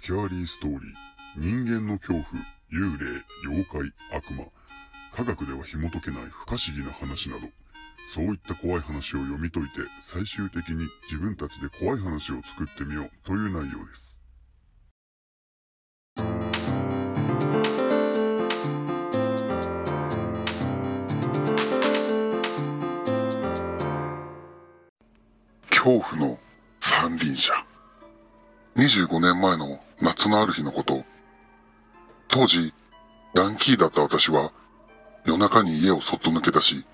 スキャーリーストーリー、人間の恐怖、幽霊、妖怪、悪魔、科学では紐解けない不可思議な話など、そういった怖い話を読み解いて、最終的に自分たちで怖い話を作ってみようという内容です。恐怖の三輪車。25年前の夏のある日のこと。当時、ヤンキーだった私は、夜中に家をそっと抜け出し、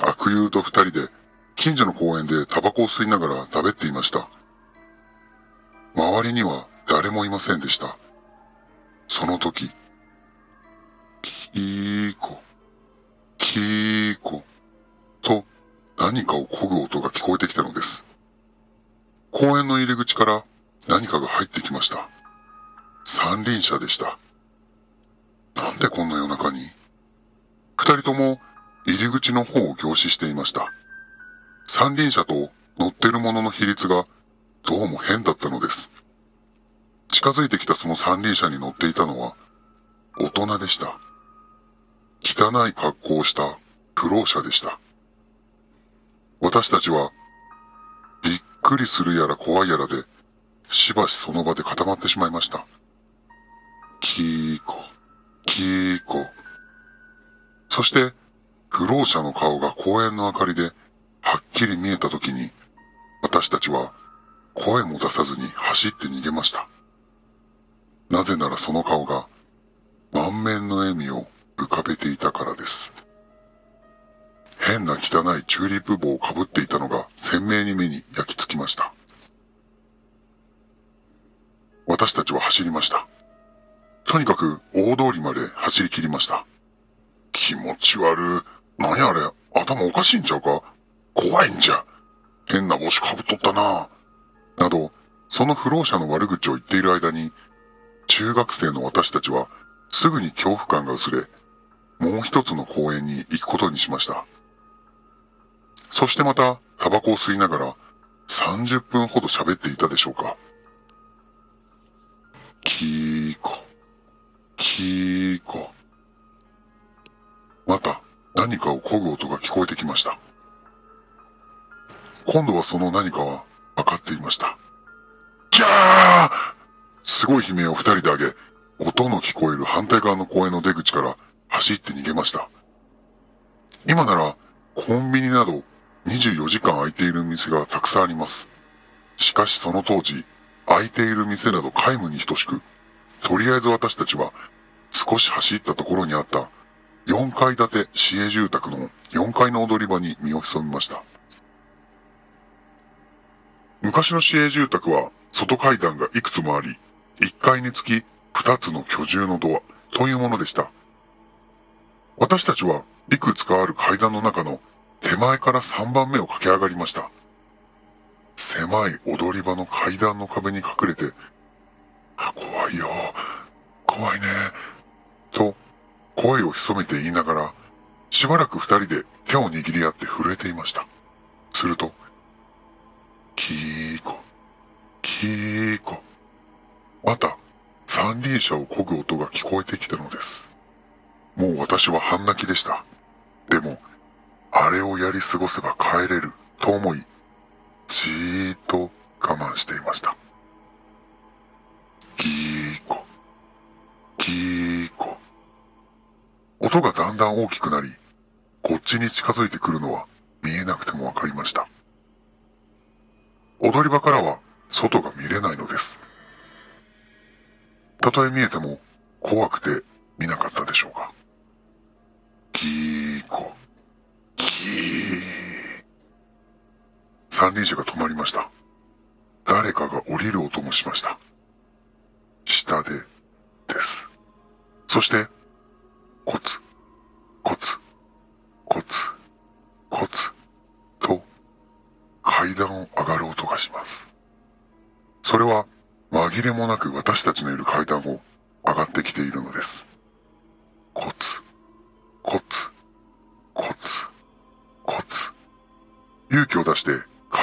悪友と二人で近所の公園でタバコを吸いながら食べっていました。周りには誰もいませんでした。その時、キーコ、キーコ、と何かを漕ぐ音が聞こえてきたのです。公園の入り口から何かが入ってきました。三輪車でした。なんでこんな夜中に？二人とも入り口の方を凝視していました。三輪車と乗ってるものの比率がどうも変だったのです。近づいてきたその三輪車に乗っていたのは大人でした。汚い格好をした不老者でした。私たちはびっくりするやら怖いやらでしばしその場で固まってしまいました。キーコ、キーコ。そして不老者の顔が公園の明かりではっきり見えた時に私たちは声も出さずに走って逃げました。なぜならその顔が満面の笑みを浮かべていたからです。変な汚いチューリップ帽をかぶっていたのが鮮明に目に焼き付きました。私たちは走りました。とにかく大通りまで走り切りました。気持ち悪い。何あれ頭おかしいんちゃうか怖いんじゃ。変な帽子かぶっとったな。など、その不老者の悪口を言っている間に、中学生の私たちはすぐに恐怖感が薄れ、もう一つの公園に行くことにしました。そしてまた、タバコを吸いながら、30分ほど喋っていたでしょうか。キーコ、キーコ。また、何かを漕ぐ音が聞こえてきました。今度はその何かは分かっていました。ギャーすごい悲鳴を二人で上げ、音の聞こえる反対側の公園の出口から走って逃げました。今なら、コンビニなど24時間空いている店がたくさんあります。しかしその当時、空いている店など皆無に等しく、とりあえず私たちは少し走ったところにあった4階建て市営住宅の4階の踊り場に身を潜みました。昔の市営住宅は外階段がいくつもあり、1階につき2つの居住のドアというものでした。私たちはいくつかある階段の中の手前から3番目を駆け上がりました。狭い踊り場の階段の壁に隠れて、怖いよ、怖いね、と声を潜めて言いながら、しばらく二人で手を握り合って震えていました。すると、キーコ、キーコ、また三輪車を漕ぐ音が聞こえてきたのです。もう私は半泣きでした。でも、あれをやり過ごせば帰れると思い、じーっと我慢していました。ギーコ、ギーコ。音がだんだん大きくなり、こっちに近づいてくるのは見えなくてもわかりました。踊り場からは外が見れないのです。たとえ見えても怖くて見なかったでしょうか。ギーコ。キー。三輪車が止まりました。誰かが降りる音もしました。下で、です。そして、コツ、コツ、コツ、コツ、と、階段を上がる音がします。それは、紛れもなく私たちのいる階段を上がってきているのです。コツ、コツ、コツ。コツ。勇気を出して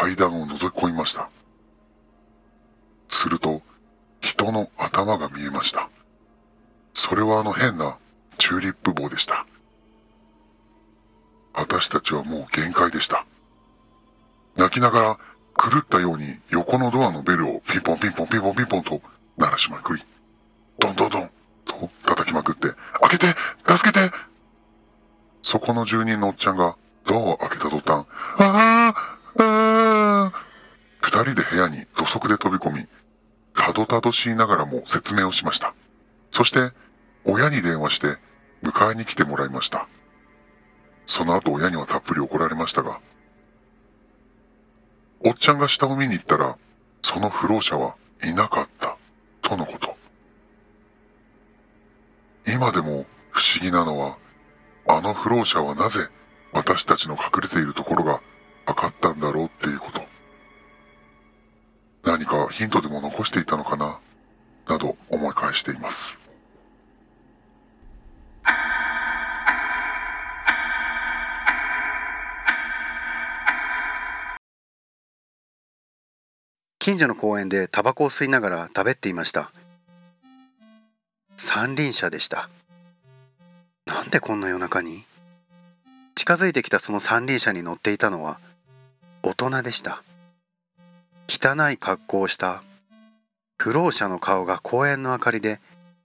階段を覗き込みました。すると、人の頭が見えました。それはあの変なチューリップ棒でした。私たちはもう限界でした。泣きながら狂ったように横のドアのベルをピンポンピンポンピンポンピンポンと鳴らしまくり、ドンドンドンと叩きまくって、開けて助けてそこの住人のおっちゃんがドアを開けた途端、ああ二人で部屋に土足で飛び込み、しながらも説明をしました。そして、親に電話して迎えに来てもらいました。その後親にはたっぷり怒られましたが、おっちゃんが下を見に行ったら、その不老者はいなかった、とのこと。今でも不思議なのは、あの不老者はなぜ私たちの隠れているところが分かったんだろうっていうこと。何かヒントでも残していたのかな、など思い返しています。近所の公園でタバコを吸いながら食べっていました。三輪車でした。なんでこんな夜中に？近づいてきたその三輪車に乗っていたのは大人でした。汚い格好をした。不老者の顔が公園の明かりで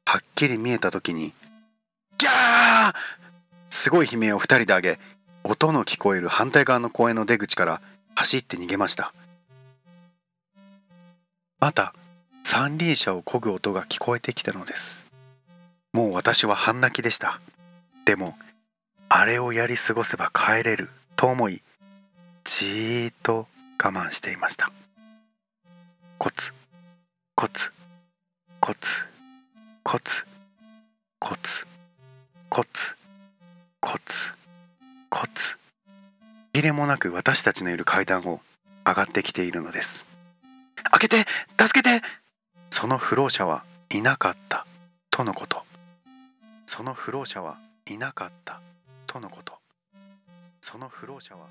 はっきり見えた時にギャー！すごい悲鳴を二人で上げ音の聞こえる反対側の公園の出口から走って逃げました。また三輪車を漕ぐ音が聞こえてきたのです。もう私は半泣きでした。でもあれをやり過ごせば帰れると思いじーっと我慢していました。コツ。コツ。コツ。コツ。コツ。コツ。コツ。コツ。切れもなく私たちのいる階段を上がってきているのです。開けて助けて。その不老者はいなかった。とのこと。その不老者はいなかった。とのこと。その不老者は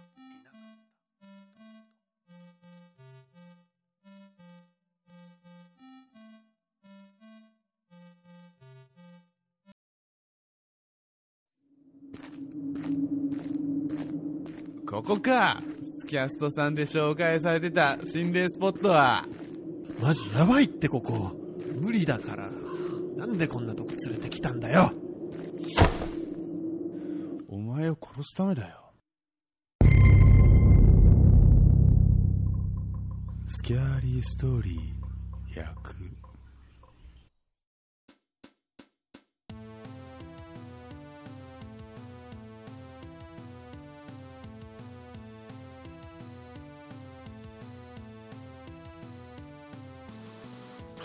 ここかスキャストさんで紹介されてた心霊スポットはマジやばいってここ。無理だから。なんでこんなとこ連れてきたんだよ。お前を殺すためだよスキャーリーストーリー100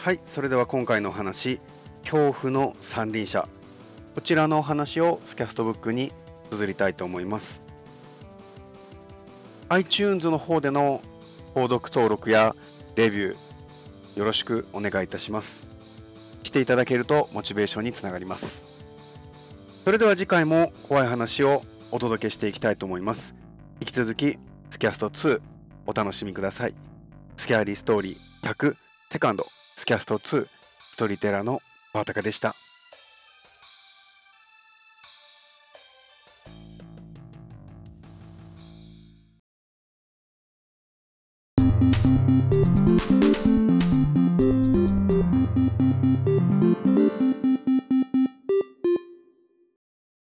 はいそれでは今回のお話恐怖の三輪車。こちらのお話をスキャストブックに綴りたいと思います。iTunes の方での購読登録やレビューよろしくお願いいたします。していただけるとモチベーションにつながります。それでは次回も怖い話をお届けしていきたいと思います。引き続きスキャスト2お楽しみください。スキャーリーストーリー100セカンド。スキャスト2ストリテラのバータカでした。